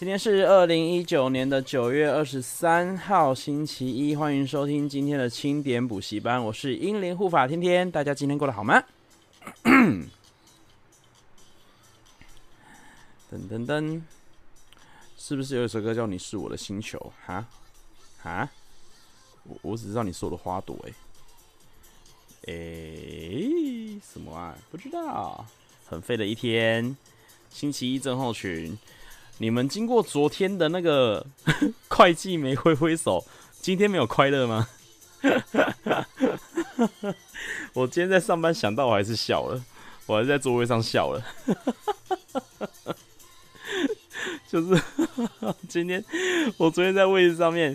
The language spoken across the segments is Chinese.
今天是二零一九年的九月二十三号，星期一。欢迎收听今天的清点补习班，我是英灵护法天天。大家今天过得好吗？噔噔噔，是不是有一首歌叫《你是我的星球》？哈，哈，我我只知道你是我的花朵，哎，哎，什么啊？不知道。很废的一天，星期一症候群。你们经过昨天的那个 会计没挥挥手，今天没有快乐吗？我今天在上班想到我还是笑了，我还在座位上笑了。就是今天我昨天在位置上面，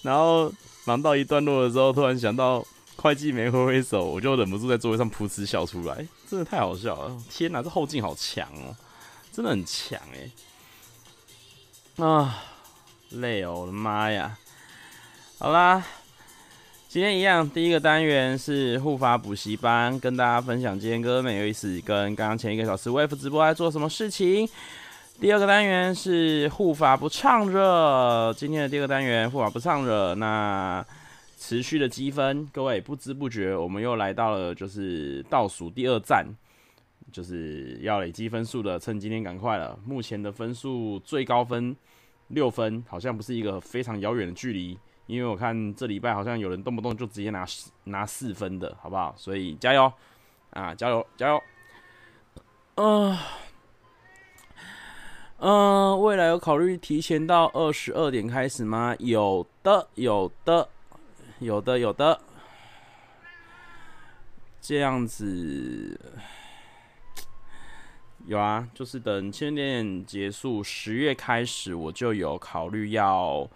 然后忙到一段落的时候，突然想到会计没挥挥手，我就忍不住在座位上噗嗤笑出来，真的太好笑了！天哪，这后劲好强哦，真的很强哎。啊，累哦！我的妈呀！好啦，今天一样，第一个单元是护法补习班，跟大家分享今天哥哥美有意思，跟刚刚前一个小时 Wave 直播在做什么事情。第二个单元是护法不唱热，今天的第二个单元护法不唱热，那持续的积分，各位不知不觉我们又来到了就是倒数第二站。就是要累积分数的，趁今天赶快了。目前的分数最高分六分，好像不是一个非常遥远的距离，因为我看这礼拜好像有人动不动就直接拿拿四分的，好不好？所以加油啊，加油加油！嗯、嗯、未来有考虑提前到二十二点开始吗？有的，有的，有的，有的，这样子。有啊，就是等千点结束，十月开始，我就有考虑要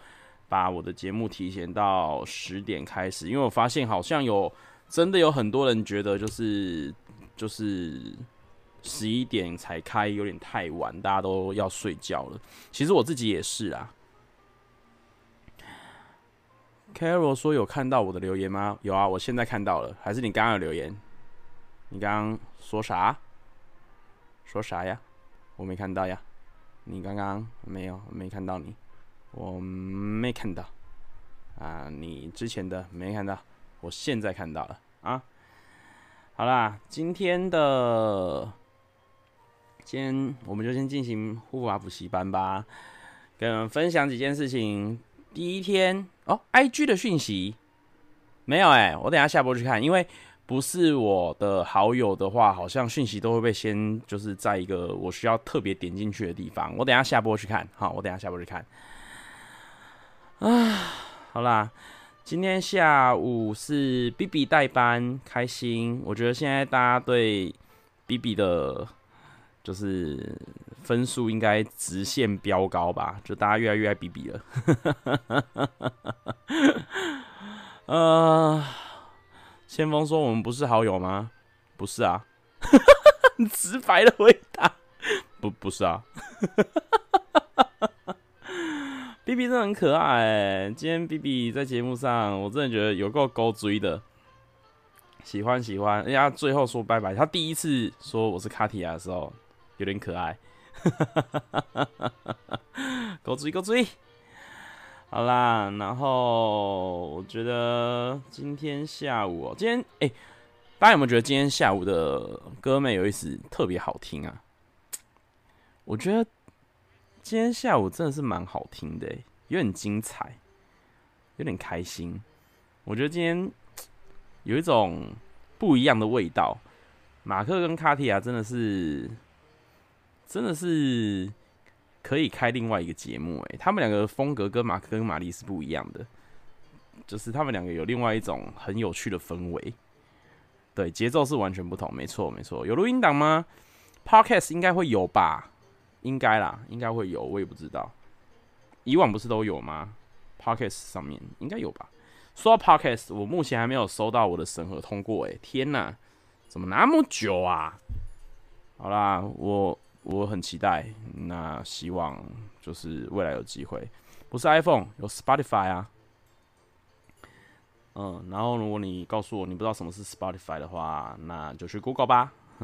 把我的节目提前到十点开始，因为我发现好像有真的有很多人觉得就是就是十一点才开有点太晚，大家都要睡觉了。其实我自己也是啊。Carol 说有看到我的留言吗？有啊，我现在看到了，还是你刚刚有留言？你刚刚说啥？说啥呀？我没看到呀。你刚刚没有，没看到你，我没看到。啊，你之前的没看到，我现在看到了啊。好啦，今天的，今天我们就先进行护法补习班吧，跟你们分享几件事情。第一天哦，IG 的讯息没有哎、我等下下播去看，因为。不是我的好友的话，好像讯息都会被先就是在一个我需要特别点进去的地方。我等下下播去看，好，我等下下播去看。啊，好啦，今天下午是 BB 代班，开心。我觉得现在大家对 BB 的，就是分数应该直线飙高吧？就大家越来越爱 BB 了。呃。先锋说：“我们不是好友吗？不是啊，直白的回答，不，不是啊。”B B 真的很可爱哎，今天 B B 在节目上，我真的觉得有够勾追的，喜欢喜欢。人家最后说拜拜，他第一次说我是卡提亚的时候，有点可爱，勾 追勾追。好啦，然后我觉得今天下午，今天哎、大家有没有觉得今天下午的歌妹有意思，特别好听啊？我觉得今天下午真的是蛮好听的，有点精彩，有点开心。我觉得今天有一种不一样的味道。马克跟卡提亚真的是，真的是。可以开另外一个节目，诶，他们两个风格跟马克跟玛丽是不一样的，就是他们两个有另外一种很有趣的氛围，对，节奏是完全不同，没错没错。有录音档吗？Podcast 应该会有吧，应该啦，应该会有，我也不知道，以往不是都有吗？Podcast 上面应该有吧。说到 Podcast，我目前还没有收到我的审核通过，诶，天哪，怎么那么久啊？好啦，我。我很期待，那希望就是未来有机会，不是 iPhone 有 Spotify 啊，嗯，然后如果你告诉我你不知道什么是 Spotify 的话，那就去 Google 吧。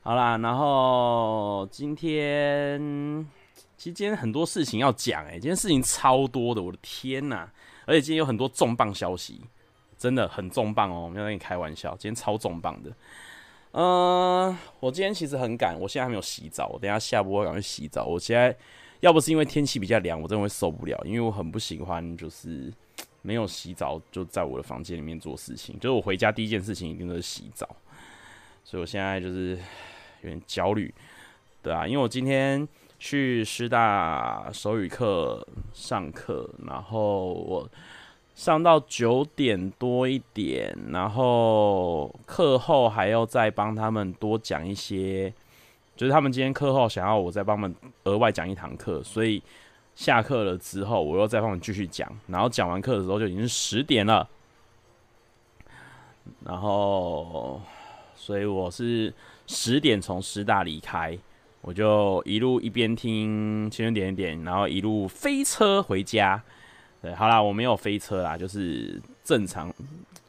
好啦，然后今天其实今天很多事情要讲，哎，今天事情超多的，我的天呐！而且今天有很多重磅消息，真的很重磅哦，没有跟你开玩笑，今天超重磅的。嗯、我今天其实很赶，我现在还没有洗澡，我等一下下播赶快洗澡。我现在要不是因为天气比较凉，我真的会受不了，因为我很不喜欢就是没有洗澡就在我的房间里面做事情，就是我回家第一件事情一定都是洗澡，所以我现在就是有点焦虑，对啊，因为我今天。去师大手语课上课，然后我上到九点多一点，然后课后还要再帮他们多讲一些，就是他们今天课后想要我再帮他们额外讲一堂课，所以下课了之后，我又再帮他们继续讲，然后讲完课的时候就已经是十点了，然后所以我是十点从师大离开。我就一路一边听青春点点点，然后一路飞车回家。对，好啦，我没有飞车啦，就是正常，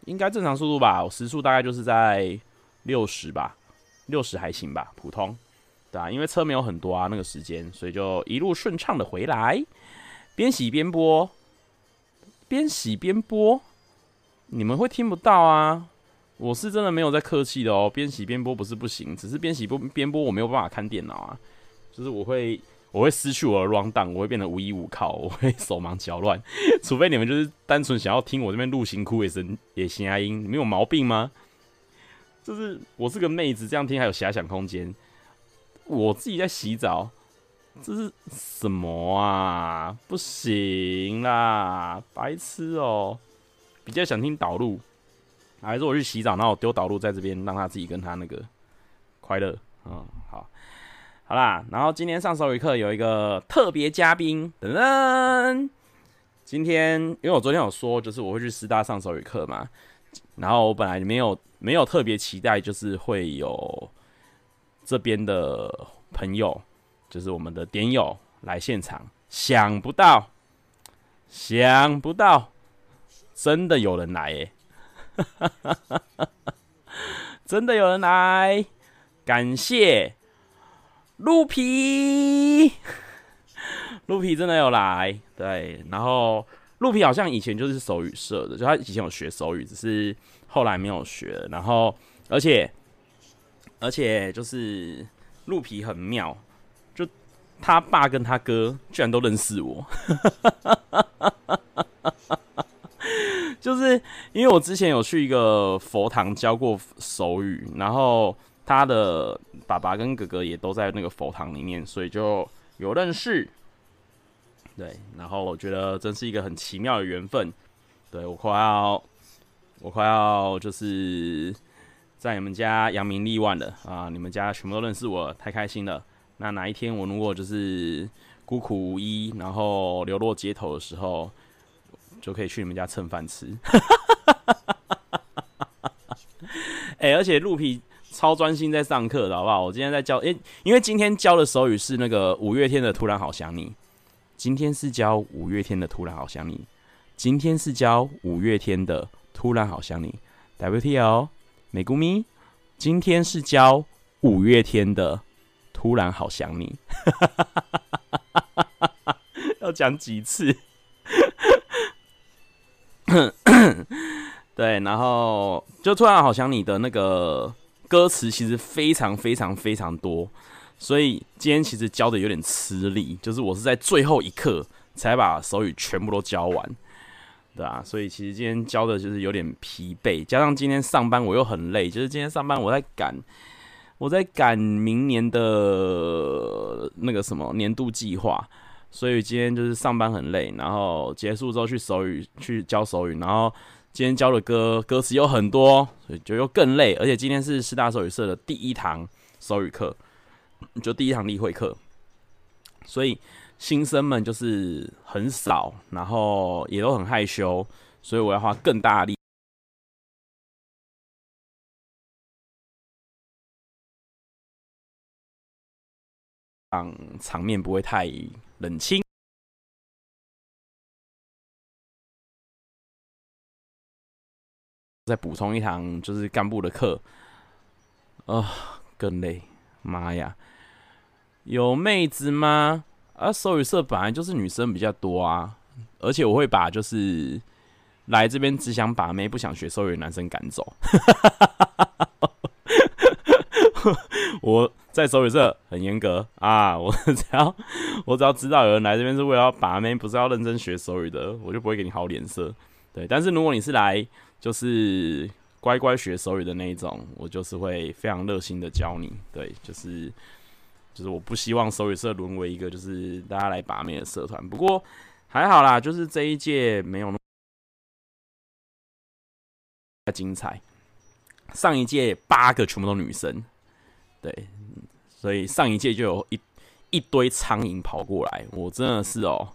应该正常速度吧。我时速大概就是在六十吧，六十还行吧，普通。对啊，因为车没有很多啊，那个时间，所以就一路顺畅的回来，边洗边播，边洗边播，你们会听不到啊。我是真的没有在客气的哦，边洗边播不是不行，只是边洗播边播我没有办法看电脑啊，就是我会我会失去我的 rundown，我会变得无依无靠，我会手忙脚乱，除非你们就是单纯想要听我这边录辛苦也是也行啊音，你们有毛病吗？就是我是个妹子，这样听还有遐想空间，我自己在洗澡，这是什么啊？不行啦，白痴哦，比较想听导入。还是我去洗澡，然后我丢导入在这边，让他自己跟他那个快乐。嗯，好，啦。然后今天上手语课有一个特别嘉宾，噔噔。今天因为我昨天有说，就是我会去师大上手语课嘛。然后我本来没有没有特别期待，就是会有这边的朋友，就是我们的点友来现场。想不到，想不到，真的有人来诶、欸。真的有人来，感谢鹿皮，鹿皮真的有来，对，然后鹿皮好像以前就是手语社的，就他以前有学手语，只是后来没有学，然后而且而且就是鹿皮很妙，就他爸跟他哥居然都认识我。就是因为我之前有去一个佛堂教过手语，然后他的爸爸跟哥哥也都在那个佛堂里面，所以就有认识。对，然后我觉得真是一个很奇妙的缘分。对，我快要，我快要就是在你们家扬名立万了啊！你们家全部都认识我，太开心了。那哪一天我如果就是孤苦无依，然后流落街头的时候，就可以去你们家蹭饭吃，哎、而且鹿皮超专心在上课的，好不好？我今天在教，哎、因为今天教的手语是那个五月天的《突然好想你》，今天是教五月天的《突然好想你》，今天是教五月天的《突然好想你》，WTL 美姑咪，今天是教五月天的《突然好想你》，要讲几次？对，然后就突然好想你的那个歌词，其实非常非常非常多，所以今天其实教的有点吃力，就是我是在最后一刻才把手语全部都教完，对啊，所以其实今天教的就是有点疲惫，加上今天上班我又很累，就是今天上班我在赶，我在赶明年的那个什么年度计划。所以今天就是上班很累，然后结束之后去手语去教手语，然后今天教的歌歌词有很多，所以就又更累。而且今天是师大手语社的第一堂手语课，就第一堂例会课，所以新生们就是很少，然后也都很害羞，所以我要花更大的力，让场面不会太冷清，再补充一堂就是干部的课，啊、呃，更累，妈呀！有妹子吗？啊、啊，手语社本来就是女生比较多啊，而且我会把就是来这边只想把妹不想学手语的男生赶走。我在手语社很严格啊，我只要我只要知道有人来这边是为了要把妹，不是要认真学手语的，我就不会给你好脸色。对，但是如果你是来就是乖乖学手语的那一种，我就是会非常热心的教你。对，就是就是我不希望手语社沦为一个就是大家来把妹的社团。不过还好啦，就是这一届没有那么精彩。上一届八个全部都女生，对，所以上一届就有一一堆苍蝇跑过来，我真的是哦，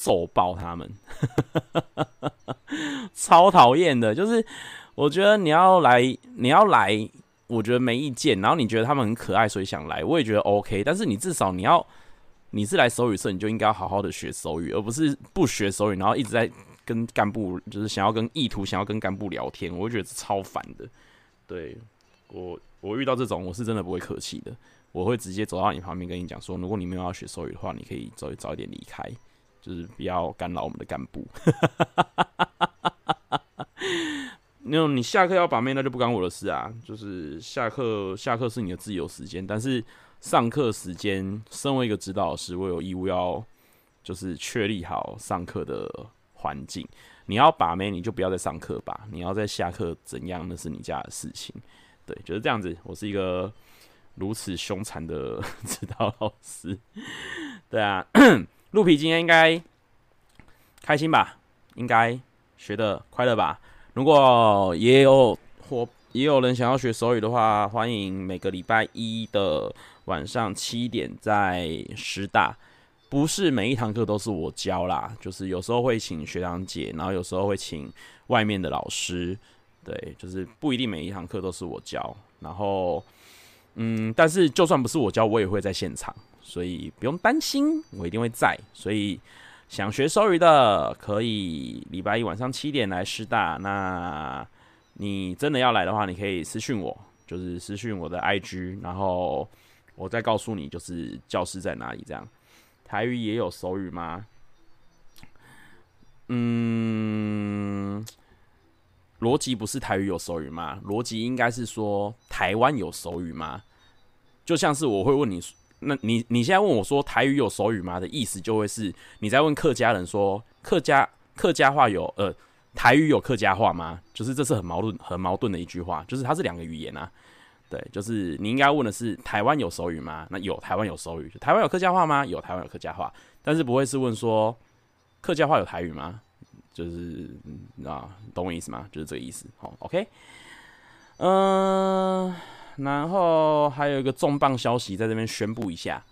揍爆他们，超讨厌的。就是我觉得你要来，你要来，我觉得没意见。然后你觉得他们很可爱，所以想来，我也觉得 OK。但是你至少你要，你是来手语社，你就应该好好的学手语，而不是不学手语，然后一直在。跟干部就是想要跟意图想要跟干部聊天，我就觉得超烦的。对我，我遇到这种我是真的不会客气的，我会直接走到你旁边跟你讲说，如果你没有要学手语的话，你可以早早一点离开，就是不要干扰我们的干部。那种你下课要把妹，那就不关我的事啊。就是下课下课是你的自由时间，但是上课时间，身为一个指导老师，我有义务要就是确立好上课的。环境，你要把妹，你就不要再上课吧。你要在下课怎样，那是你家的事情。对，就是这样子。我是一个如此凶残的指导老师。对啊，鹿皮今天应该开心吧？应该学的快乐吧？如果也有或也有人想要学手语的话，欢迎每个礼拜一的晚上七点在师大。不是每一堂课都是我教啦，就是有时候会请学长姐，然后有时候会请外面的老师，对，就是不一定每一堂课都是我教。然后，嗯，但是就算不是我教，我也会在现场，所以不用担心，我一定会在。所以想学手语的，可以礼拜一晚上七点来师大。那你真的要来的话，你可以私讯我，就是私讯我的 IG，然后我再告诉你，就是教室在哪里这样。台语也有手语吗？嗯，逻辑不是台语有手语吗？逻辑应该是说台湾有手语吗？就像是我会问你，那你你现在问我说台语有手语吗？的意思就会是你在问客家人说客家客家话有呃台语有客家话吗？就是这是很矛盾很矛盾的一句话，就是它是两个语言啊。对，就是你应该问的是台湾有手语吗？那有，台湾有手语。台湾有客家话吗？有，台湾有客家话。但是不会是问说客家话有台语吗？就是啊，懂我意思吗？就是这个意思。好，OK。嗯，然后还有一个重磅消息在这边宣布一下。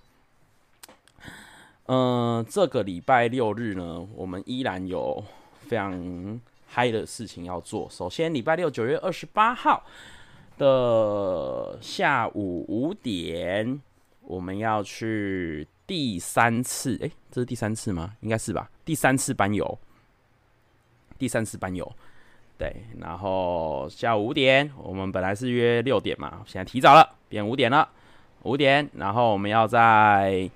嗯，这个礼拜六日呢，我们依然有非常嗨的事情要做。首先，礼拜六九月二十八号。的下午五点，我们要去第三次，诶、这是第三次吗？应该是吧，第三次班游，第三次班游，对。然后下午五点，我们本来是约六点嘛，现在提早了，变五点了，五点。然后我们要在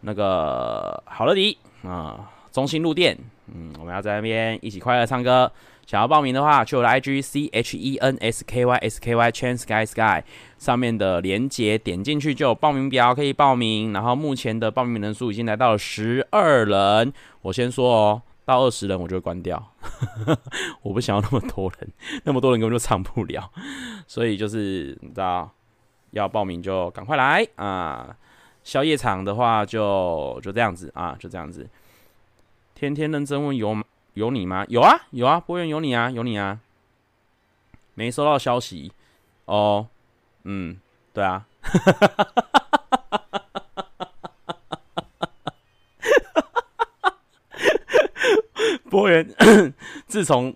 那个好乐迪啊，中心路店，嗯，我们要在那边一起快乐唱歌。想要报名的话，去我的 IG C H E N S K Y S K Y Chen Sky Sky 上面的连接，点进去就有报名表可以报名。然后目前的报名人数已经来到了十二人。我先说哦，到二十人我就会关掉，我不想要那么多人，那么多人根本就唱不了。所以就是你知道，要报名就赶快来啊！宵夜场的话就就这样子啊，就这样子。天天认真问有？有你吗？有啊，有啊，播员有你啊，有你啊。没收到消息哦，嗯，对啊。波源，自从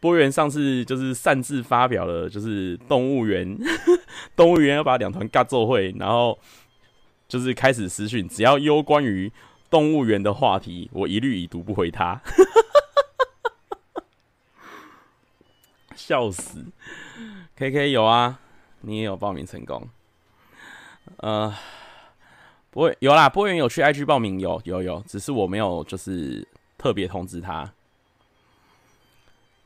播源上次就是擅自发表了，就是动物园，动物园要把两团尬做会，然后就是开始私讯，只要有关于动物园的话题，我一律已读不回他。笑死，K K 有啊，你也有报名成功。呃，波有啦，波源有去 IG 报名，有有有，只是我没有就是特别通知他。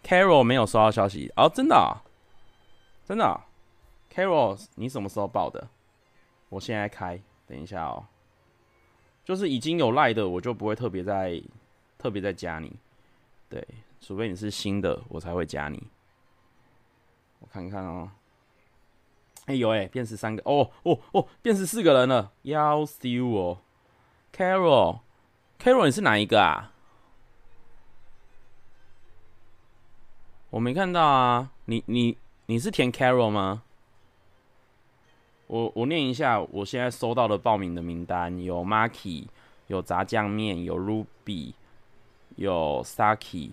Carol 没有收到消息哦，真的、真的、Carol，你什么时候报的？我现在开，等一下哦、就是已经有赖的，我就不会特别再特别再加你。对，除非你是新的，我才会加你。我看看哦、哎呦哎，变十三个哦哦哦，变十四个人了，要死哦。Carol，Carol，你是哪一个啊？我没看到啊，你你你是填 Carol 吗？我我念一下，我现在收到的报名的名单有 Marky，有炸酱面，有 Ruby，有 Saki，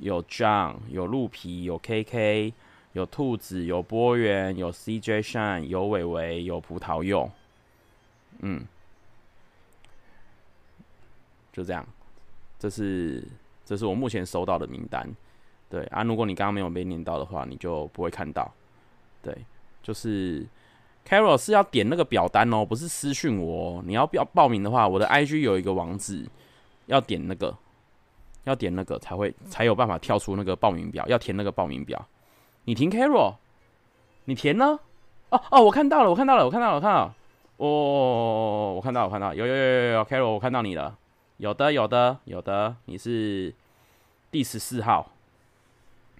有 John，有鹿皮，有 KK，有兔子，有波圆，有 CJ Shine，有伟伟，有葡萄柚，嗯，就这样，这是这是我目前收到的名单。对啊，如果你刚刚没有被念到的话，你就不会看到。对，就是 Carol 是要点那个表单哦，不是私讯我哦。你要要报名的话，我的 IG 有一个网址，要点那个，要点那个才会才有办法跳出那个报名表，要填那个报名表。你填 Carol，你填呢？哦哦，我看到了，我看到了，我看到了，我看到了。哦，我看到，我看到，有有有有有 Carol，我看到你了。有的，有的，有的，你是第十四号。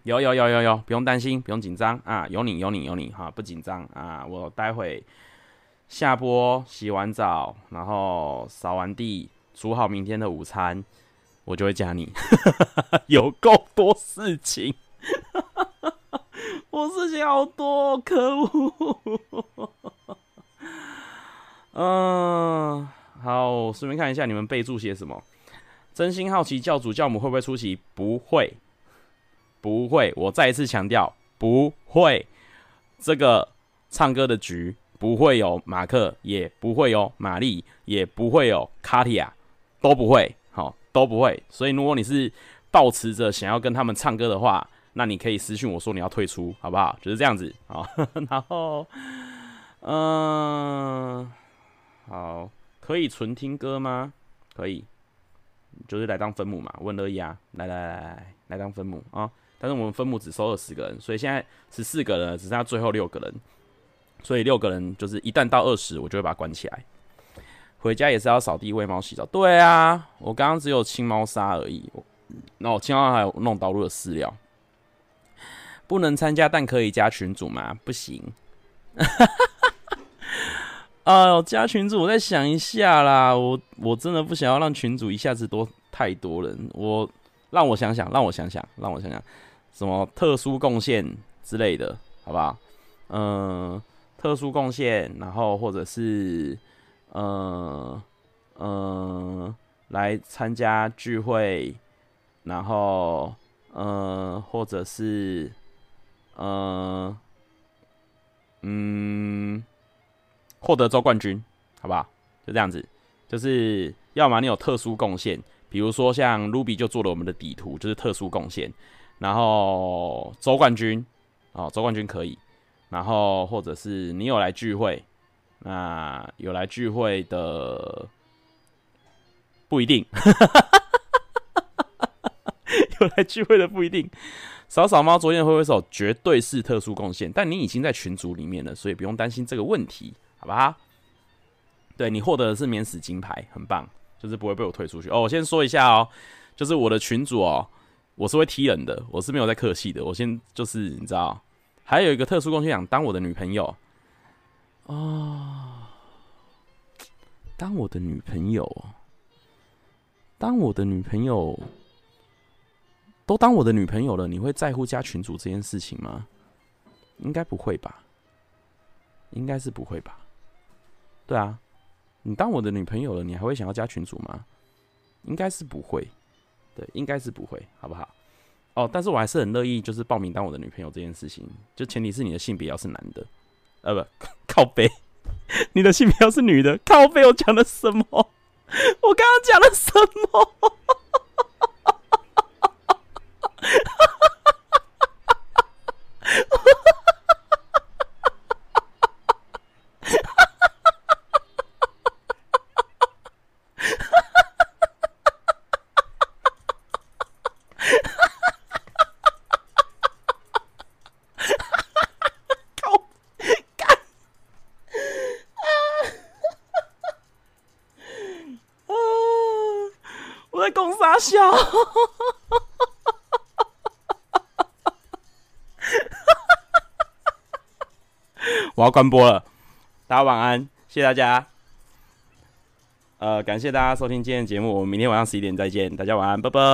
有有有有有，不用担心，不用紧张啊！有你有你有你哈，不紧张啊！我待会下播，洗完澡，然后扫完地，煮好明天的午餐，我就会加你。有够多事情，我事情好多，可恶！嗯，好，顺便看一下你们备注写什么。真心好奇，教主教母会不会出席？不会。不会，我再一次强调，不会。这个唱歌的局不会有马克，也不会有玛丽，也不会有卡提亚，都不会，好，都不会。所以，如果你是抱持着想要跟他们唱歌的话，那你可以私讯我说你要退出，好不好？就是这样子啊。然后，嗯，好，可以纯听歌吗？可以，就是来当分母嘛，问而已啊。来来来来，来当分母啊。但是我们分母只收二十个人，所以现在十四个人，只剩下最后六个人，所以六个人就是一旦到二十，我就会把它关起来。回家也是要扫地、喂猫、洗澡。对啊，我刚刚只有清猫砂而已，那我清猫还有弄导入的饲料。不能参加，但可以加群组吗？不行。哎呦，加群组，我再想一下啦。我我真的不想要让群组一下子多太多人。我让我想想，让我想想，让我想想。什么特殊贡献之类的，好不好？嗯，特殊贡献，然后或者是，嗯嗯，来参加聚会，然后，嗯，或者是，嗯嗯，获得周冠军，好不好？就这样子，就是要么你有特殊贡献，比如说像 Ruby 就做了我们的底图，就是特殊贡献。然后周冠军，哦，周冠军可以。然后或者是你有来聚会，那有来聚会的不一定，有来聚会的不一定。扫扫猫，昨天挥挥手，绝对是特殊贡献。但你已经在群组里面了，所以不用担心这个问题，好吧？对，你获得的是免死金牌，很棒，就是不会被我推出去。哦，我先说一下哦，就是我的群主哦。我是会踢人的，我是没有在客气的。我先就是你知道，还有一个特殊贡献，想当我的女朋友哦，当我的女朋友，当我的女朋友，都当我的女朋友了，你会在乎加群主这件事情吗？应该不会吧？应该是不会吧？对啊，你当我的女朋友了，你还会想要加群主吗？应该是不会。对，应该是不会，好不好？哦，但是我还是很乐意，就是报名当我的女朋友这件事情，就前提是你的性别要是男的，呃，不，靠背，你的性别要是女的，靠背，我讲了什么？我刚刚讲了什么？在攻杀小，我要关播了，大家晚安，谢谢大家。呃，感谢大家收听今天的节目，我们明天晚上十一点再见，大家晚安，拜拜。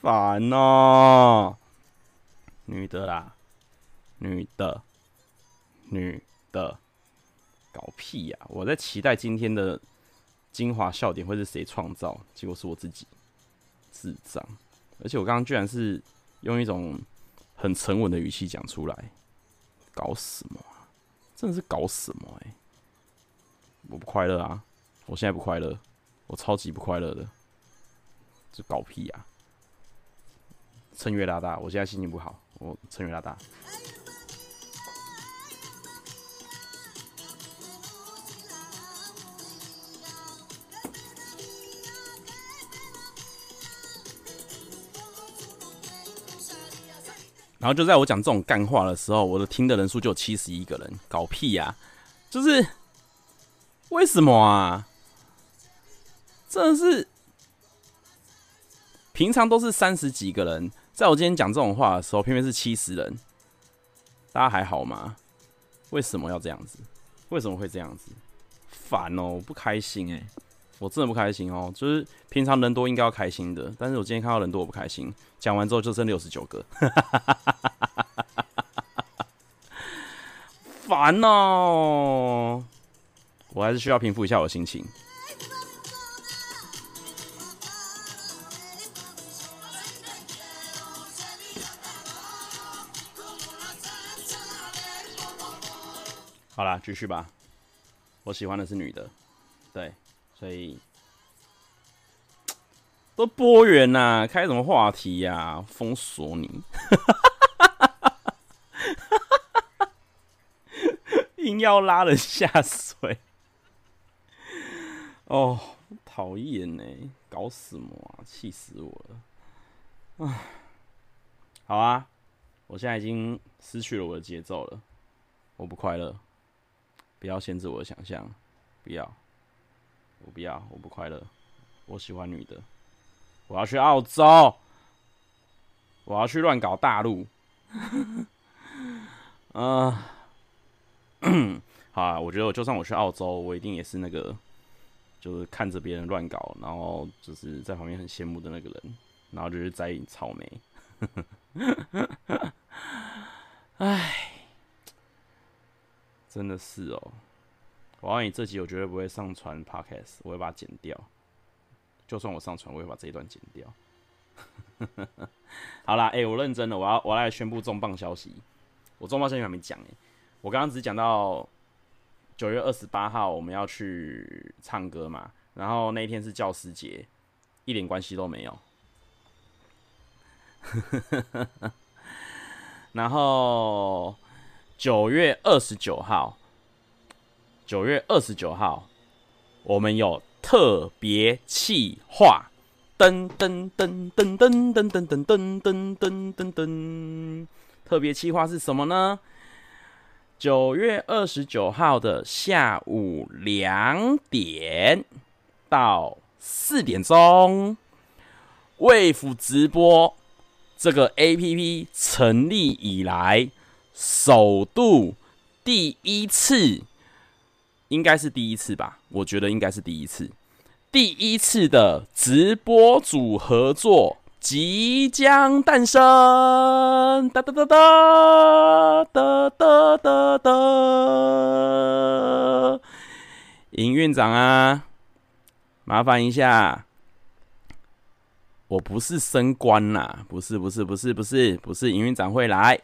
烦哦，女的啦，女的，女的，搞屁呀、我在期待今天的精华笑点会是谁创造，结果是我自己，智障！而且我刚刚居然是用一种很沉稳的语气讲出来，搞什么？真的是搞什么哎、我不快乐啊！我现在不快乐，我超级不快乐的，这搞屁呀、啊！趁月拉大，我现在心情不好，我趁月拉大。然后就在我讲这种干话的时候，我的听的人数就有七十一个人，搞屁呀、就是为什么啊？真的是平常都是三十几个人。在我今天讲这种话的时候，偏偏是七十人，大家还好吗？为什么要这样子？为什么会这样子？烦哦，不开心哎，我真的不开心哦。就是平常人多应该要开心的，但是我今天看到人多我不开心。讲完之后就剩六十九个，烦哦。我还是需要平复一下我的心情。好啦，继续吧。我喜欢的是女的，对，所以都播源呐，开什么话题呀、封锁你，硬要拉人下水。哦，讨厌呢，搞什么啊？气死我了！唉，好啊，我现在已经失去了我的节奏了，我不快乐。不要限制我的想象，不要，我不要，我不快乐，我喜欢女的，我要去澳洲，我要去乱搞大陆，嗯、呃，好啊，我觉得就算我去澳洲，我一定也是那个，就是看着别人乱搞，然后就是在旁边很羡慕的那个人，然后就是摘草莓，唉。真的是哦，我告诉你，这集我绝对不会上传 Podcast，我会把它剪掉。就算我上传，我会把这一段剪掉。好啦，哎、我认真的，我要我要来宣布重磅消息。我重磅消息还没讲哎，我刚刚只讲到九月二十八号我们要去唱歌嘛，然后那一天是教师节，一点关系都没有。然后。九月二十九号，九月二十九号，我们有特别企划，噔噔噔噔噔噔噔噔噔噔噔噔噔，特别企划是什么呢？九月二十九号的下午两点到四点钟，Wave 直播这个 APP 成立以来。首度第一次，应该是第一次吧？我觉得应该是第一次，第一次的直播组合作即将诞生！哒哒哒哒哒哒哒哒！营运长啊，麻烦一下，我不是升官啦，不是不是不是不是不是，营运长会来。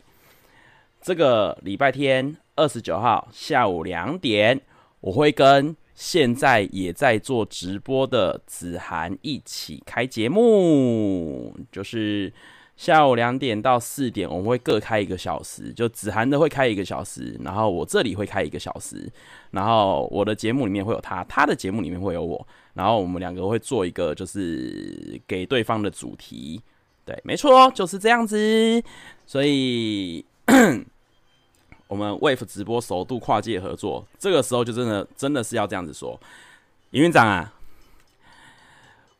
这个礼拜天二十九号下午两点，我会跟现在也在做直播的子涵一起开节目，就是下午两点到四点，我们会各开一个小时，就子涵的会开一个小时，然后我这里会开一个小时，然后我的节目里面会有他，他的节目里面会有我，然后我们两个会做一个就是给对方的主题，对，没错，就是这样子，所以。我们 Wave 直播首度跨界合作，这个时候就真的真的是要这样子说，营运长啊，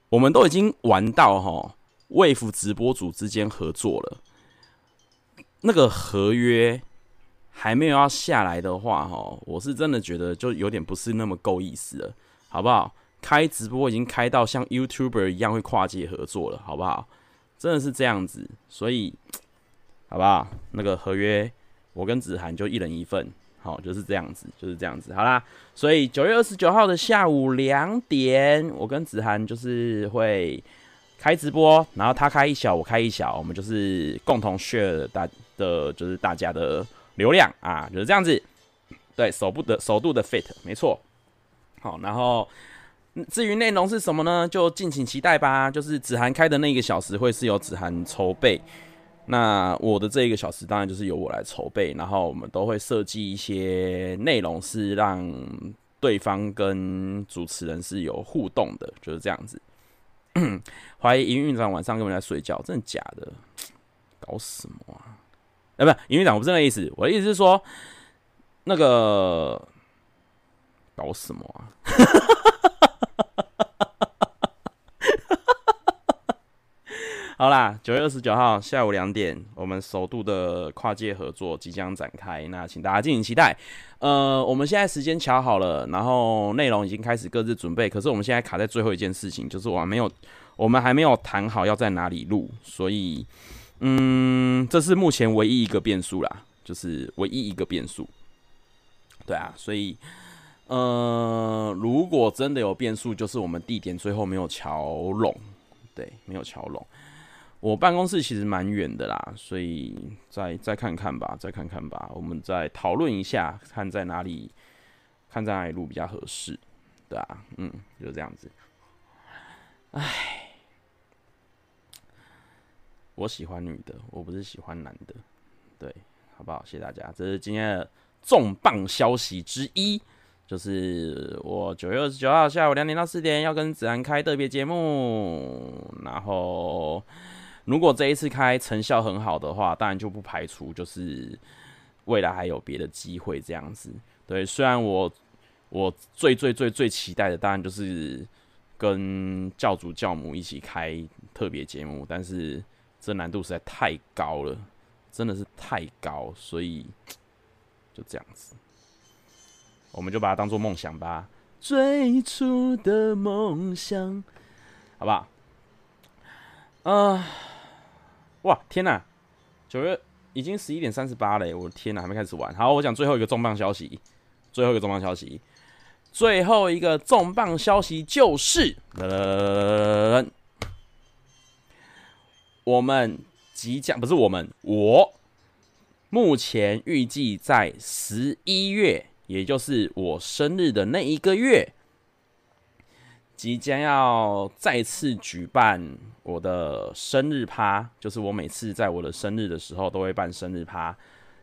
我们都已经玩到哈 Wave 直播组之间合作了，那个合约还没有要下来的话哈，我是真的觉得就有点不是那么够意思了，好不好？开直播已经开到像 YouTuber 一样会跨界合作了，好不好？真的是这样子，所以好不好？那个合约，我跟子涵就一人一份，好，就是这样子，就是这样子，好啦。所以九月二十九号的下午两点，我跟子涵就是会开直播，然后他开一小，我开一小，我们就是共同 share 大的，就是大家的流量啊，就是这样子。对，首部的首度的 fit，没错。好，然后。至于内容是什么呢？就敬请期待吧。就是子涵开的那一个小时会是由子涵筹备，那我的这一个小时当然就是由我来筹备。然后我们都会设计一些内容，是让对方跟主持人是有互动的，就是这样子。怀疑营运长晚上跟我们在睡觉，真的假的？搞什么啊？哎，不是营运长，我不是那个意思。我的意思是说，那个搞什么啊？好啦，九月二十九号下午两点，我们首度的跨界合作即将展开，那请大家敬请期待。呃，我们现在时间乔好了，然后内容已经开始各自准备，可是我们现在卡在最后一件事情，就是我还没有，我们还没有谈好要在哪里录，所以，嗯，这是目前唯一一个变数啦，就是唯一一个变数。对啊，所以，呃，如果真的有变数，就是我们地点最后没有桥拢，对，没有桥拢。我办公室其实蛮远的啦，所以再再看看吧，再看看吧，我们再讨论一下，看在哪里，看在哪里录比较合适，对啊，嗯，就这样子。唉，我喜欢女的，我不是喜欢男的，对，好不好？谢谢大家，这是今天的重磅消息之一，就是我九月二十九号下午两点到四点要跟子安开特别节目，然后。如果这一次开成效很好的话，当然就不排除就是未来还有别的机会这样子。对，虽然我我最最最最期待的当然就是跟教主教母一起开特别节目，但是这难度实在太高了，真的是太高，所以就这样子，我们就把它当做梦想吧。最初的梦想，好不好？啊、哇，天呐！九月已经十一点三十八了，我的天呐，还没开始玩。好，我讲最后一个重磅消息，最后一个重磅消息，最后一个重磅消息就是，我们即将不是我们，我目前预计在十一月，也就是我生日的那一个月。即将要再次举办我的生日趴，就是我每次在我的生日的时候都会办生日趴，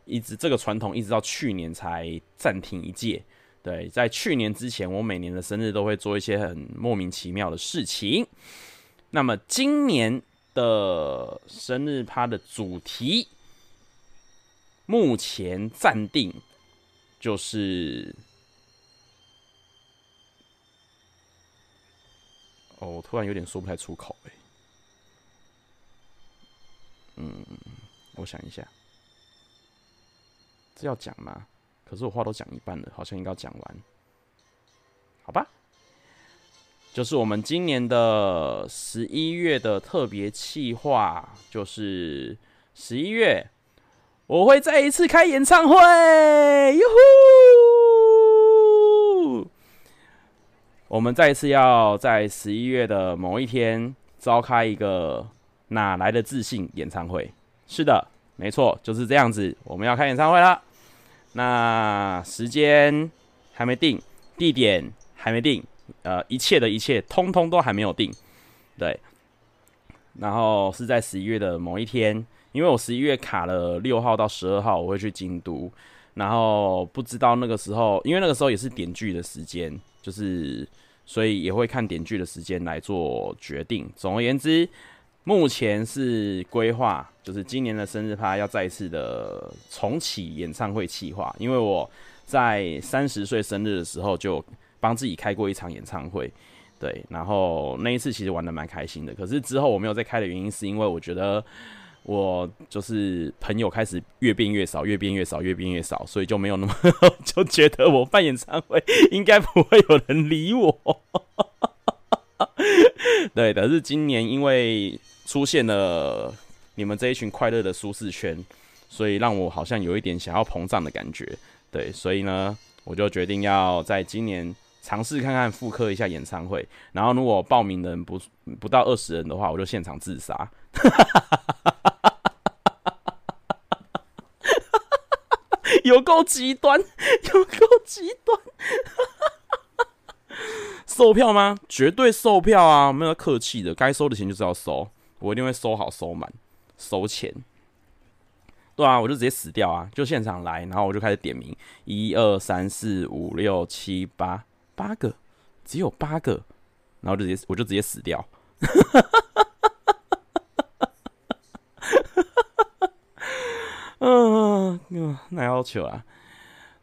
一直这个传统一直到去年才暂停一届。对，在去年之前，我每年的生日都会做一些很莫名其妙的事情。那么今年的生日趴的主题，目前暂定就是。哦，我突然有点说不太出口哎。嗯，我想一下，这要讲吗？可是我话都讲一半了，好像应该讲完。好吧，就是我们今年的十一月的特别企划，就是十一月我会再一次开演唱会，哟呼！我们再一次要在十一月的某一天召开一个哪来的自信演唱会？是的，没错，就是这样子。我们要开演唱会了，那时间还没定，地点还没定，呃，一切的一切通通都还没有定。对，然后是在十一月的某一天，因为我十一月卡了六号到十二号，我会去京都，然后不知道那个时候，因为那个时候也是点剧的时间。就是，所以也会看点剧的时间来做决定。总而言之，目前是规划，就是今年的生日趴要再次的重启演唱会计划，因为我在三十岁生日的时候就帮自己开过一场演唱会，对，然后那一次其实玩的蛮开心的。可是之后我没有再开的原因，是因为我觉得我就是朋友开始越变越少，越变越少，越变越少，所以就没有那么就觉得我办演唱会应该不会有人理我。对，但是今年因为出现了你们这一群快乐的舒适圈，所以让我好像有一点想要膨胀的感觉。对，所以呢，我就决定要在今年尝试看看复刻一下演唱会。然后如果报名的人不不到二十人的话，我就现场自杀。有够极端，有够极端。售票吗？绝对售票啊！没有客气的，该收的钱就是要收，我一定会收好收满，收钱。对啊，我就直接死掉啊！就现场来，然后我就开始点名，一二三四五六七八，八个，只有八个，然后就直接我就直接死掉。嗯 嗯，那要求啊！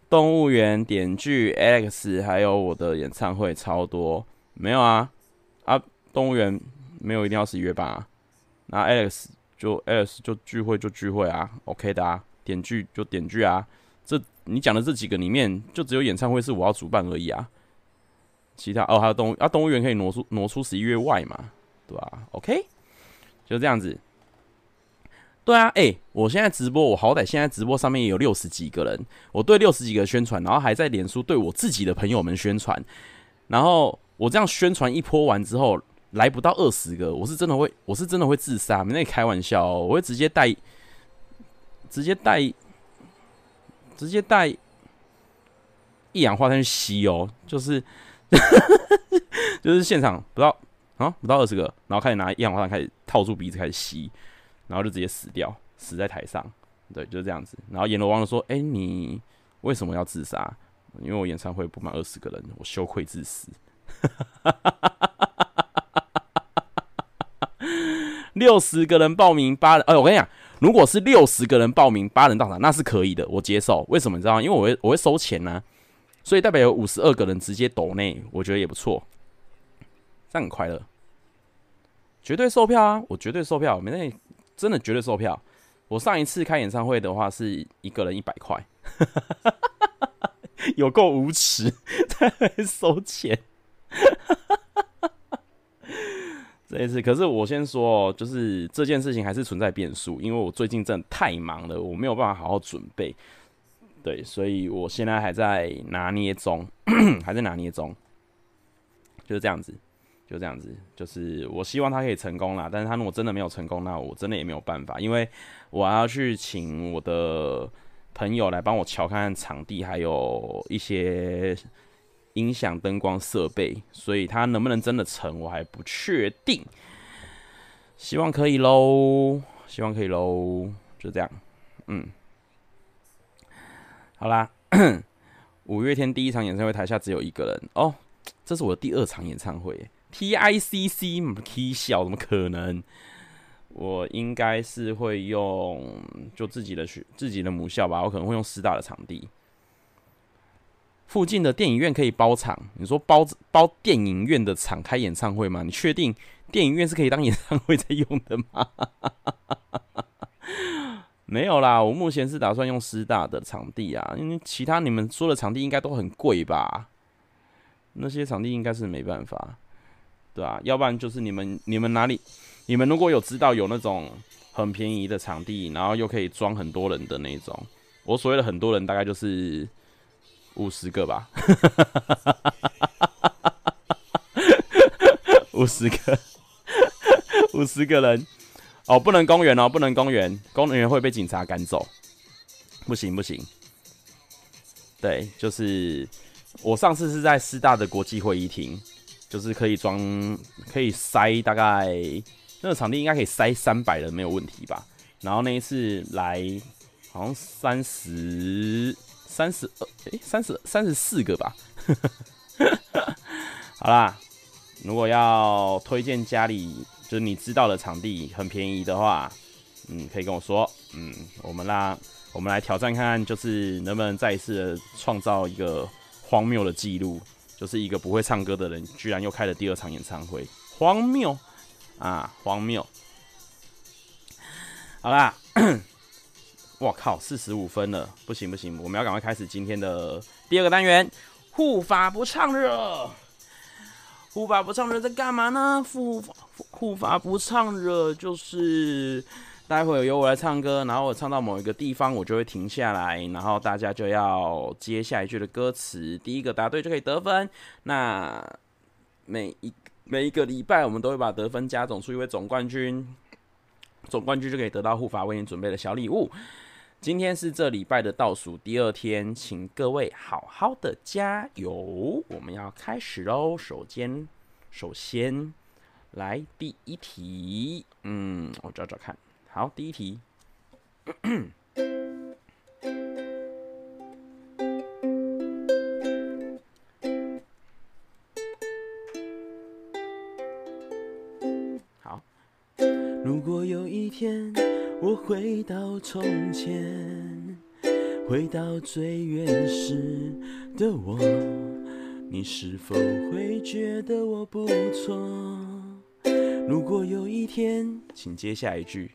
动物园点剧 Alex，还有我的演唱会超多，没有啊啊！动物园没有一定要十一月半啊，那 Alex 就 Alex 就聚会就聚会啊，OK 的啊，点剧就点剧啊，这你讲的这几个里面，就只有演唱会是我要主办而已啊，其他哦还有动物啊，动物园可以挪出挪出十一月外嘛，对吧？OK，就这样子。对啊，哎、我现在直播，我好歹现在直播上面也有六十几个人，我对六十几个宣传，然后还在脸书对我自己的朋友们宣传，然后我这样宣传一波完之后，来不到二十个，我是真的会，我是真的会自杀，没在开玩笑、哦，我会直接带，直接带，直接带一氧化碳去吸哦、就是 就是现场不到啊，不到二十个，然后开始拿一氧化碳开始套住鼻子开始吸。然后就直接死掉，死在台上，对，就是这样子。然后阎罗王就说：“哎，你为什么要自杀？因为我演唱会不满二十个人，我羞愧至死。”六十个人报名八人，哎，我跟你讲，如果是六十个人报名八人到场，那是可以的，我接受。为什么你知道？因为我会我会收钱呢、所以代表有五十二个人直接抖内，我觉得也不错，这样很快乐，绝对售票啊！我绝对售票，没那。真的绝对售票。我上一次开演唱会的话，是一个人一百块，有够无耻，在收钱。这一次，可是我先说哦，就是这件事情还是存在变数，因为我最近真的太忙了，我没有办法好好准备。对，所以我现在还在拿捏中，还在拿捏中，就是这样子。就这样子，就是我希望他可以成功啦。但是他如果真的没有成功，那我真的也没有办法，因为我还要去请我的朋友来帮我瞧看看场地，还有一些音响、灯光设备，所以他能不能真的成，我还不确定。希望可以喽，希望可以喽，就这样。嗯，好啦，五月天第一场演唱会台下只有一个人哦，这是我的第二场演唱会。T I C C 么 T 小怎么可能？我应该是会用就自己的学自己的母校吧，我可能会用师大的场地。附近的电影院可以包场，你说包包电影院的场开演唱会吗？你确定电影院是可以当演唱会在用的吗？没有啦，我目前是打算用师大的场地啊，因为其他你们说的场地应该都很贵吧？那些场地应该是没办法。对啊，要不然就是你们你们哪里，你们如果有知道有那种很便宜的场地，然后又可以装很多人的那种，我所谓的很多人大概就是五十个吧，五十个，五十个人哦，不能公园哦，不能公园，公园会被警察赶走，不行不行。对，就是我上次是在师大的国际会议厅。就是可以装，可以塞大概那个场地应该可以塞三百人没有问题吧。然后那一次来好像三十三十二，诶，三十三十四个吧。好啦，如果要推荐家里就是你知道的场地很便宜的话，嗯，可以跟我说，嗯，我们啦，我们来挑战看看，就是能不能再一次创造一个荒谬的记录，就是一个不会唱歌的人居然又开了第二场演唱会，荒谬啊，荒谬！好啦，我靠，四十五分了，不行不行，我们要赶快开始今天的第二个单元，护法不唱热。护法不唱热在干嘛呢？护护法不唱热就是待会由我来唱歌，然后我唱到某一个地方，我就会停下来，然后大家就要接下一句的歌词，第一个答对就可以得分。那每一每一个礼拜，我们都会把得分加总出一位总冠军，总冠军就可以得到护法为你准备的小礼物。今天是这礼拜的倒数第二天，请各位好好的加油！我们要开始喽。首先，首先来第一题，嗯，我找找看。好，第一题。好，如果有一天。我回到从前，回到最原始的我，你是否会觉得我不错？如果有一天，请接下一句。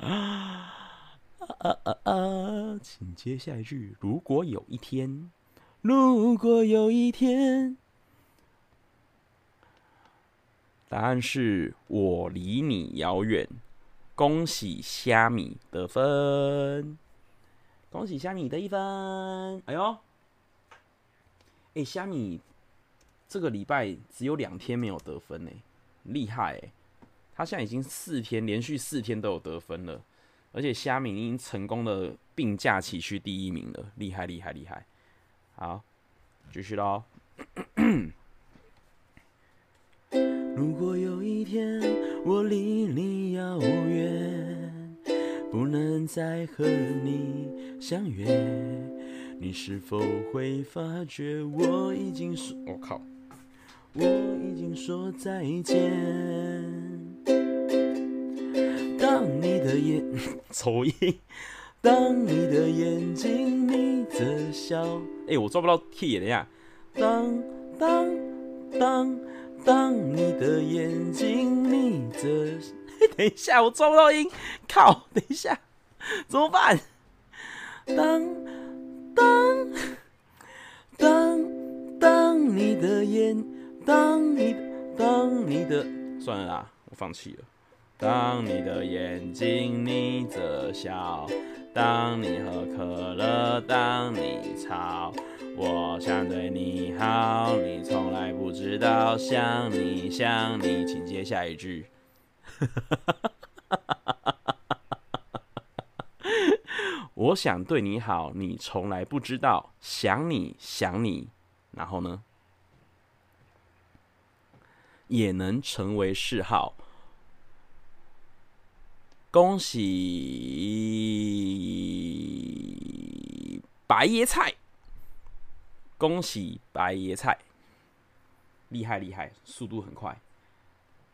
啊啊啊啊啊！请接下一句。如果有一天，如果有一天。答案是我离你遥远，恭喜虾米得分，恭喜虾米得一分。哎呦，哎，虾米这个礼拜只有两天没有得分呢，厉害哎！他现在已经四天连续四天都有得分了，而且虾米已经成功的并驾齐驱第一名了，厉害厉害厉害！好，继续喽。如果有一天我离你遥远，不能再和你相约，你是否会发觉我已经说……我靠，我已经说再见。你的眼，抽音，当你的眼睛眯着笑，哎、我抓不到 key 了呀。当当当。当你的眼睛眯着，等一下，我抓不到音，靠！等一下，怎么办？当当当当你的眼，当你当你的，算了啦，我放弃了。当你的眼睛眯着笑，当你喝可乐，当你吵。我想对你好，你从来不知道，想你想你，请接下一句。我想对你好，你从来不知道，想你想你，然后呢，也能成为嗜好。恭喜白椰菜。恭喜白椰菜，厉害厉害，速度很快。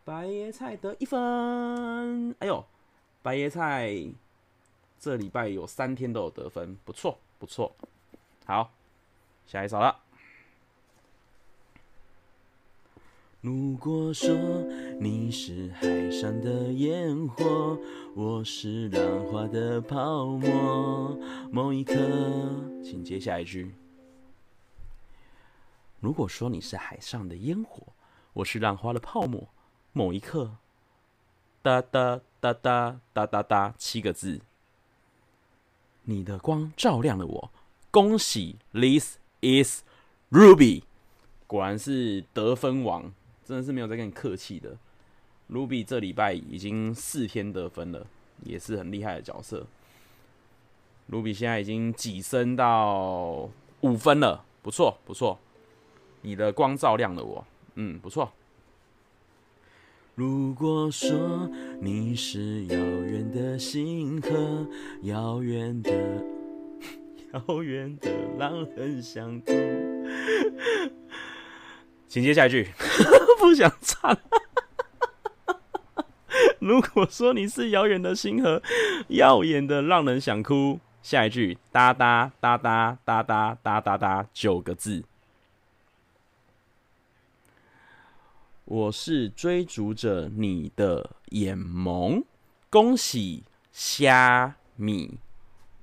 白椰菜得一分，哎呦，白椰菜这礼拜有三天都有得分，不错不错。好，下一首了。如果说你是海上的烟火，我是浪花的泡沫，某一刻，请接下一句。如果说你是海上的烟火，我是浪花的泡沫，某一刻，哒哒哒哒哒哒哒，七个字，你的光照亮了我，恭喜，This is Ruby，果然是得分王，真的是没有在跟你客气的。Ruby 这礼拜已经四天得分了，也是很厉害的角色。Ruby 现在已经跻升到五分了，不错不错。你的光照亮了我，嗯，不错。如果说你是遥远的星河，遥远的，遥远的浪很想哭，请接下一句，不想唱。如果说你是遥远的星河，耀眼的让人想哭。下一句哒哒哒哒哒哒哒哒哒，九个字。我是追逐着你的眼眸，恭喜虾米，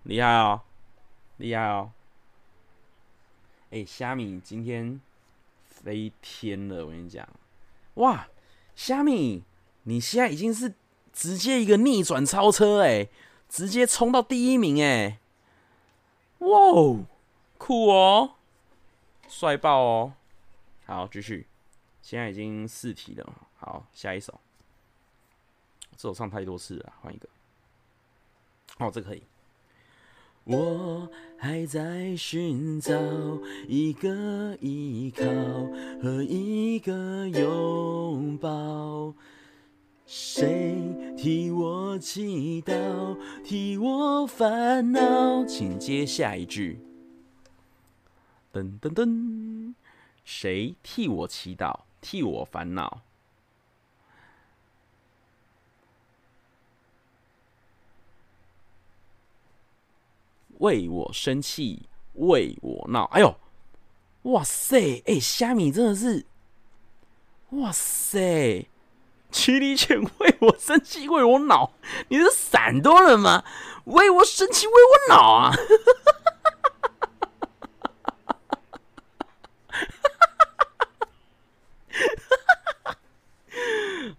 厉害哦，厉害哦！哎、虾米今天飞天了，我跟你讲，哇，虾米，你现在已经是直接一个逆转超车哎，直接冲到第一名哎，哇，酷哦，帅爆哦！好，继续。现在已经四题了，好，下一首。这首唱太多次了，换一个。哦，这可以。我还在寻找一个依靠和一个拥抱，谁替我祈祷，替我烦恼？请接下一句。噔噔噔，谁替我祈祷？替我烦恼，为我生气，为我闹。哎呦，哇塞！哎、欸，虾米真的是，哇塞！骑力犬为我生气，为我恼。你是山东人吗？为我生气，为我恼啊！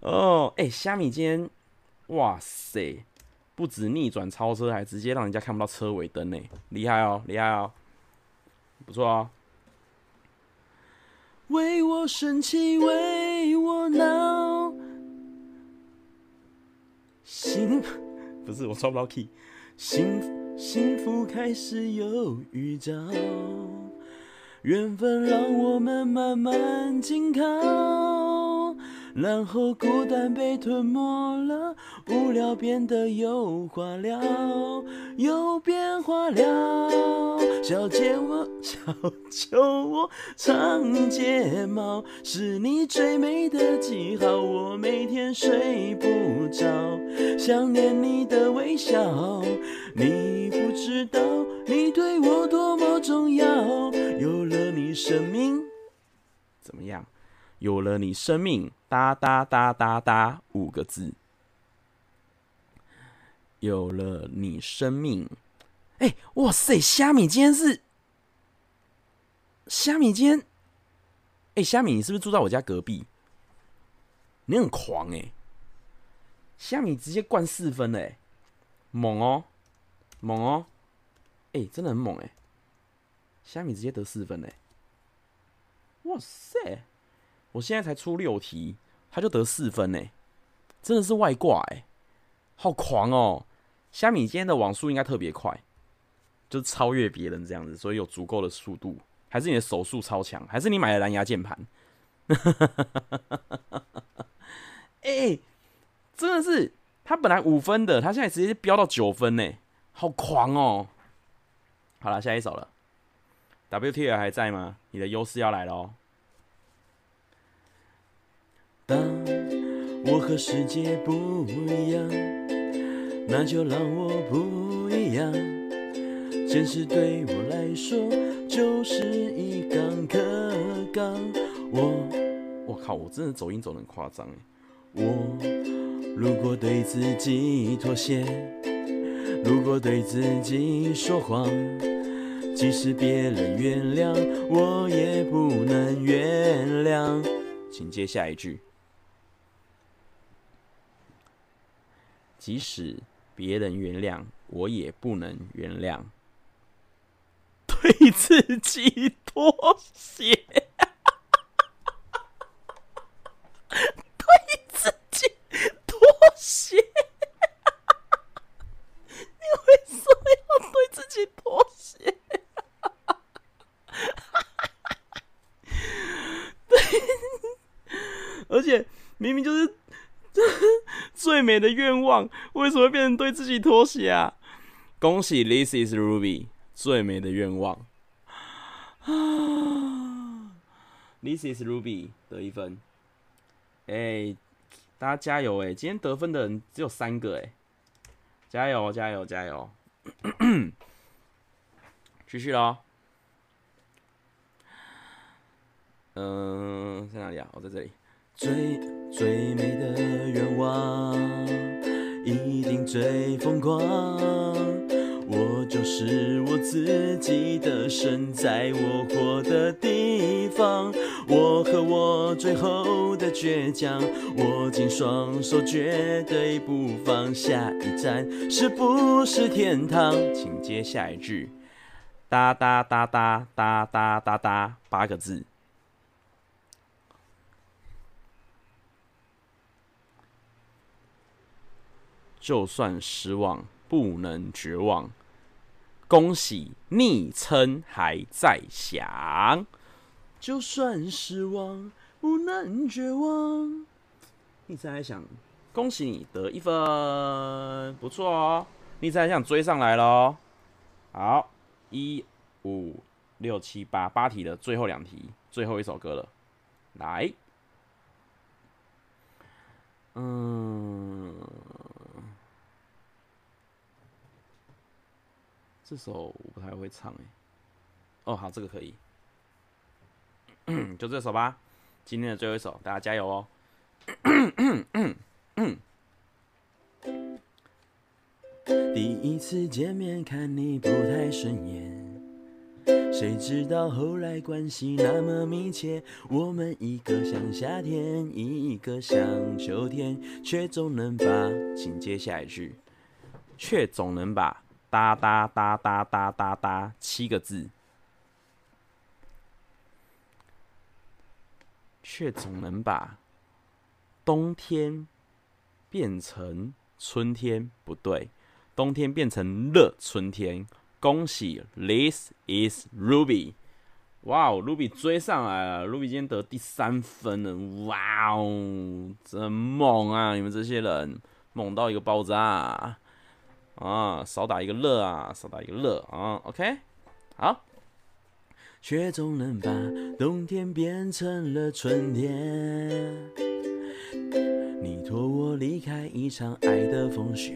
哦，哎、欸，虾米今天，哇塞，不止逆转超车，还直接让人家看不到车尾灯呢，厉害哦，厉害哦，不错哦。为我生气，为我恼，幸不是我抓不到 key，幸幸福开始有预兆，缘分让我们慢慢紧靠。然后孤单被吞没了，无聊变得有话聊，有变化了。小姐我，小酒窝，长睫毛，是你最美的记号。我每天睡不着，想念你的微笑。你不知道，你对我多么重要。有了你，生命怎么样？有了你，生命哒哒哒哒哒五个字。有了你，生命，哎、哇塞，虾米今天是虾米今天，哎、虾米，你是不是住在我家隔壁？你很狂哎、虾米直接灌四分哎、猛哦，猛哦，哎、真的很猛哎、虾米直接得四分哎、哇塞！我现在才出六题，他就得四分呢，真的是外挂哎，好狂哦！虾米今天的网速应该特别快，就超越别人这样子，所以有足够的速度，还是你的手速超强，还是你买了蓝牙键盘？哎，真的是，他本来五分的，他现在直接飙到九分呢，好狂哦！好了，下一首了，WTL 还在吗？你的优势要来了哦。当我和世界不一样，那就让我不一样。现实对我来说就是一杠可刚。我，我靠，我真的走音走的很夸张哎。我如果对自己妥协，如果对自己说谎，即使别人原谅，我也不能原谅。请接下一句。即使别人原谅，我也不能原谅。对自己妥协，对自己妥协。你为什么要对自己妥协？对，而且明明就是。最美的愿望为什么会变成对自己妥协啊？恭喜 This is Ruby 最美的愿望啊！This is Ruby 得一分，哎、欸，大家加油哎、欸！今天得分的人只有三个哎、欸，加油加油加油！继续喽。嗯、呃，在哪里啊？我、哦、在这里。最最美的愿望，一定最疯狂。我就是我自己的神，在我活的地方，我和我最后的倔强，握紧双手，绝对不放。下一站是不是天堂？请接下一句，哒哒哒哒哒哒哒哒，八个字。就算失望，不能绝望。恭喜，昵称还在响。就算失望，不能绝望。昵称还想，恭喜你得一分，不错哦。昵称还想追上来喽。好，一五六七八八题的最后两题，最后一首歌了。来，嗯。这首我不太会唱哎，哦好，这个可以，就这首吧，今天的最后一首，大家加油哦。第一次见面看你不太顺眼，谁知道后来关系那么密切，我们一个像夏天，一个像秋天，却总能把，请接下一句，却总能把。哒哒哒哒哒哒哒，七个字，却总能把冬天变成春天。不对，冬天变成了春天。恭喜，This is Ruby！哇哦，Ruby 追上来了，Ruby 今天得第三分了。哇哦，真猛啊！你们这些人猛到一个爆炸。啊少打一个乐啊，少打一个乐啊，OK，好，却总能把冬天变成了春天。你托我离开一场爱的风雪，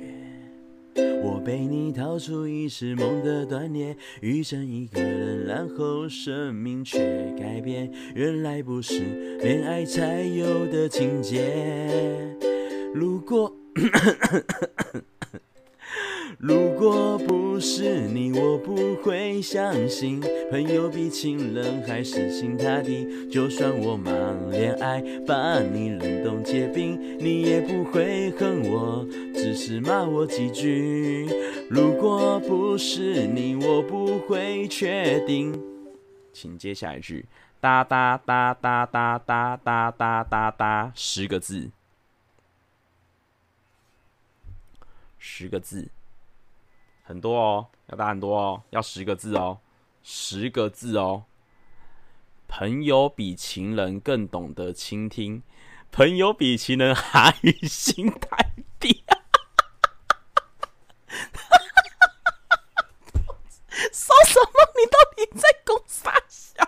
我被你逃出一时梦的断裂，遇见一个人，然后生命却改变，原来不是恋爱才有的情节。如果。如果不是你，我不会相信朋友比情人还死心塌地。就算我忙恋爱，把你冷冻结冰，你也不会恨我，只是骂我几句。如果不是你，我不会确定。请接下一句，哒哒哒哒哒哒哒哒哒哒，十个字，十个字。很多哦，要打很多哦，要十个字哦，十个字哦。朋友比情人更懂得倾听，朋友比情人还心太低。说什么？你到底在攻啥笑？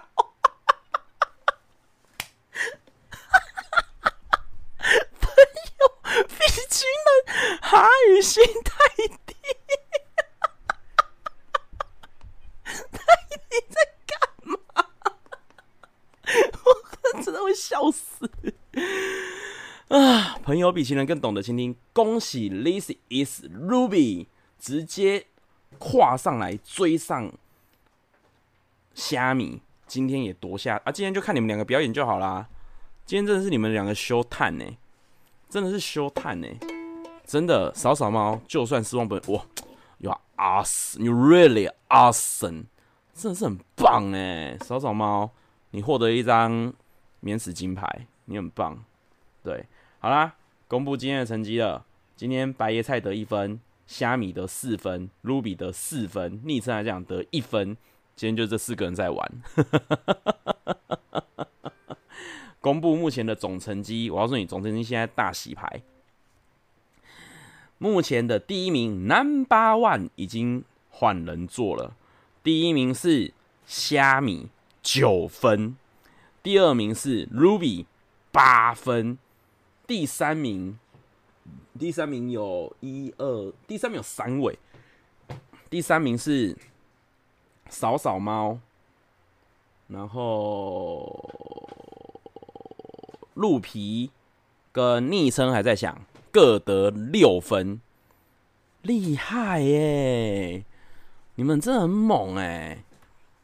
朋友比情人还心太低。笑死！啊，朋友比情人更懂得倾听。恭喜，This is Ruby，直接跨上来追上虾米，今天也夺下啊！今天就看你们两个表演就好啦。今天真的是你们两个 show time 呢，真的是 show time 呢，真的。扫扫猫，就算失望不，哇，You are awesome, you really awesome，真的是很棒哎！扫扫猫，你获得一张。免死金牌，你很棒。对，好啦，公布今天的成绩了。今天白椰菜得一分，虾米得四分，Ruby 得四分，昵称来讲得一分。今天就这四个人在玩。公布目前的总成绩，我告诉你，总成绩现在大洗牌。目前的第一名 Number One 已经换人做了，第一名是虾米九分。第二名是 Ruby，八分；第三名，第三名有一二，第三名有三位，第三名是扫扫猫，然后鹿皮跟昵称还在想，各得六分，厉害耶！你们真的很猛哎，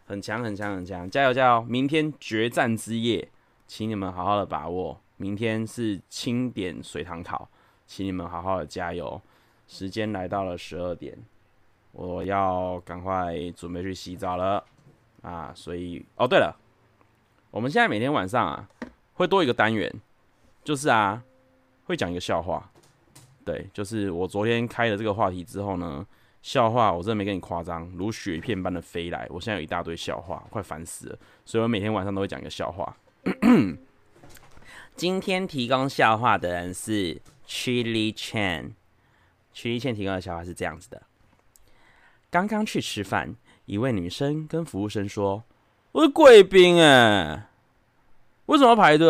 很强很强很强，加油加油！明天决战之夜，请你们好好的把握。明天是清点随堂考，请你们好好的加油。时间来到了十二点，我要赶快准备去洗澡了啊！所以哦，对了，我们现在每天晚上啊，会多一个单元，就是啊，会讲一个笑话。对，就是我昨天开了这个话题之后呢，笑话我真的没跟你夸张，如雪片般的飞来。我现在有一大堆笑话，快烦死了。所以我每天晚上都会讲一个笑话。今天提供笑话的人是 Chili Chan。Chili Chan 提供的笑话是这样子的：刚刚去吃饭，一位女生跟服务生说：“我是贵宾哎，为什么要排队？”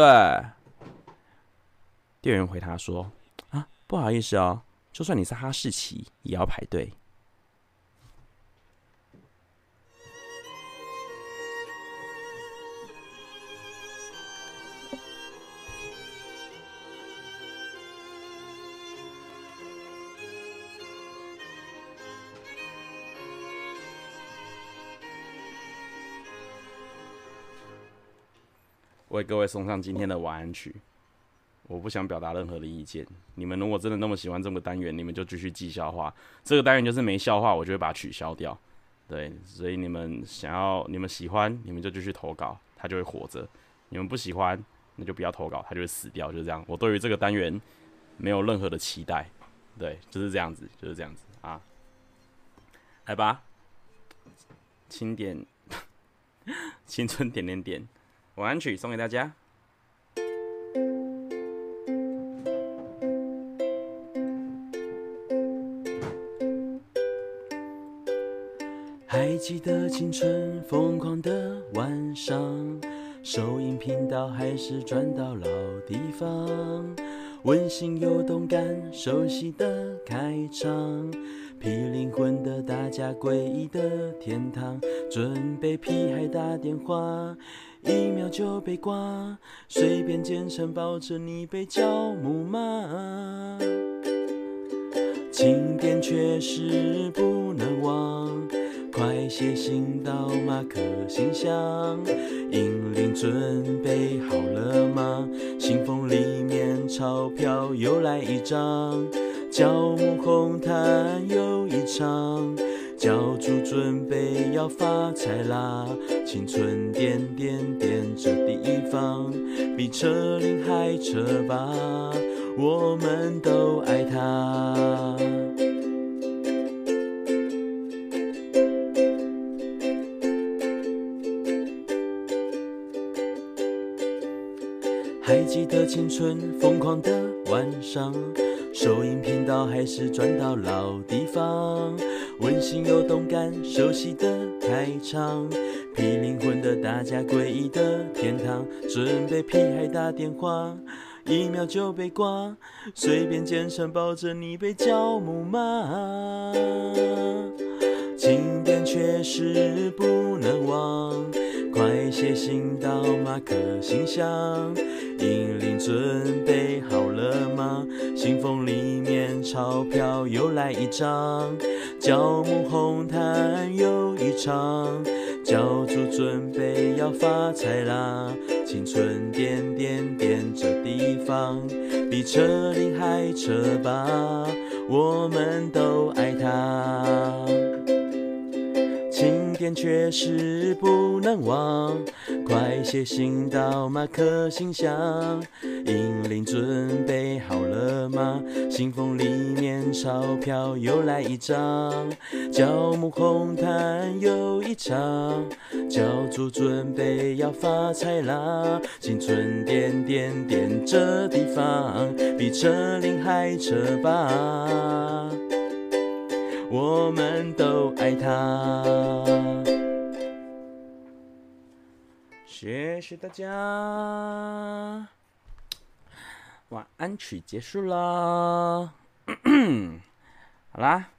店员回答说：“啊，不好意思哦，就算你是哈士奇，也要排队。”为各位送上今天的晚安曲。我不想表达任何的意见。你们如果真的那么喜欢这个单元，你们就继续记笑话。这个单元就是没笑话，我就会把它取消掉。对，所以你们想要、你们喜欢，你们就继续投稿，它就会活着。你们不喜欢，那就不要投稿，它就会死掉。就这样。我对于这个单元没有任何的期待。对，就是这样子，就是这样子啊。来吧，清点 青春点点点。晚安曲送给大家。还记得青春疯狂的晚上，收音频道还是转到老地方，温馨又动感，熟悉的开场，霹灵魂的大家诡异的天堂，准备屁孩打电话。一秒就被挂，随便肩上抱着你被教母骂，经典确实不能忘，快写信到马克信箱，银铃准备好了吗？信封里面钞票又来一张，教母红毯又一场。教主准备要发财啦！青春点点点这地方，比车龄还车吧，我们都爱它。还记得青春疯狂的晚上，收音频道还是转到老地方。温馨又动感，熟悉的开场，皮灵魂的大家诡异的天堂，准备屁孩打电话，一秒就被挂，随便简称抱着你被叫母妈，经典确实不能忘，写信到马克信箱，银铃准备好了吗？信封里面钞票又来一张。教母红毯又一场，教主准备要发财啦！青春点点点这地方，比车龄还车吧，我们都爱它。点确实不能忘，快写信到马克信箱。银铃准备好了吗？信封里面钞票又来一张，教母红毯又一场，教主准备要发财啦！青春点点点这地方，比车龄还车吧。我们都爱他。谢谢大家。晚安曲结束了。好啦，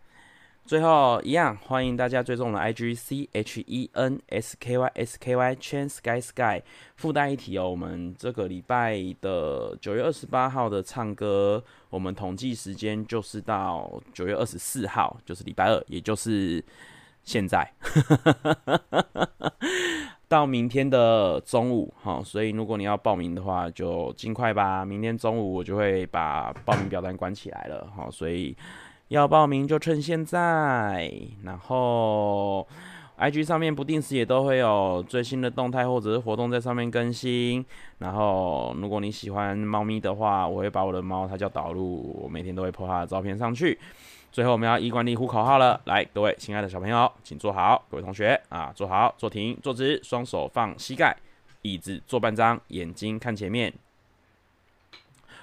最后一样，欢迎大家追踪我的 IG C H E N S K Y S K Y Chen Sky Sky。附带一提哦，我们这个礼拜的九月二十八号的唱歌，我们统计时间就是到九月二十四号，就是礼拜二，也就是现在，到明天的中午哈。所以如果你要报名的话，就尽快吧。明天中午我就会把报名表单关起来了哈，所以。要报名就趁现在，然后 IG 上面不定时也都会有最新的动态或者是活动在上面更新。然后如果你喜欢猫咪的话，我会把我的猫，它叫导入，我每天都会 po 它的照片上去。最后我们要依惯例呼口号了，来，各位亲爱的小朋友，请坐好，各位同学啊，坐好，坐停，坐直，双手放膝盖，椅子坐半张，眼睛看前面。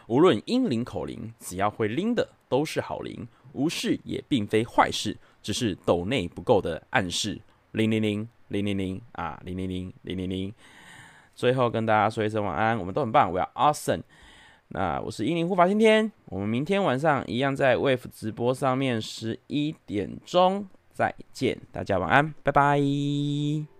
无论英灵口灵，只要会拎的都是好灵。无视也并非坏事，只是抖内不够的暗示。零零零零零零啊，零零零零零零。最后跟大家说一声晚安，我们都很棒，We are awesome。那我是英灵护法天天，我们明天晚上一样在 Wave 直播上面十一点钟再见，大家晚安，拜拜。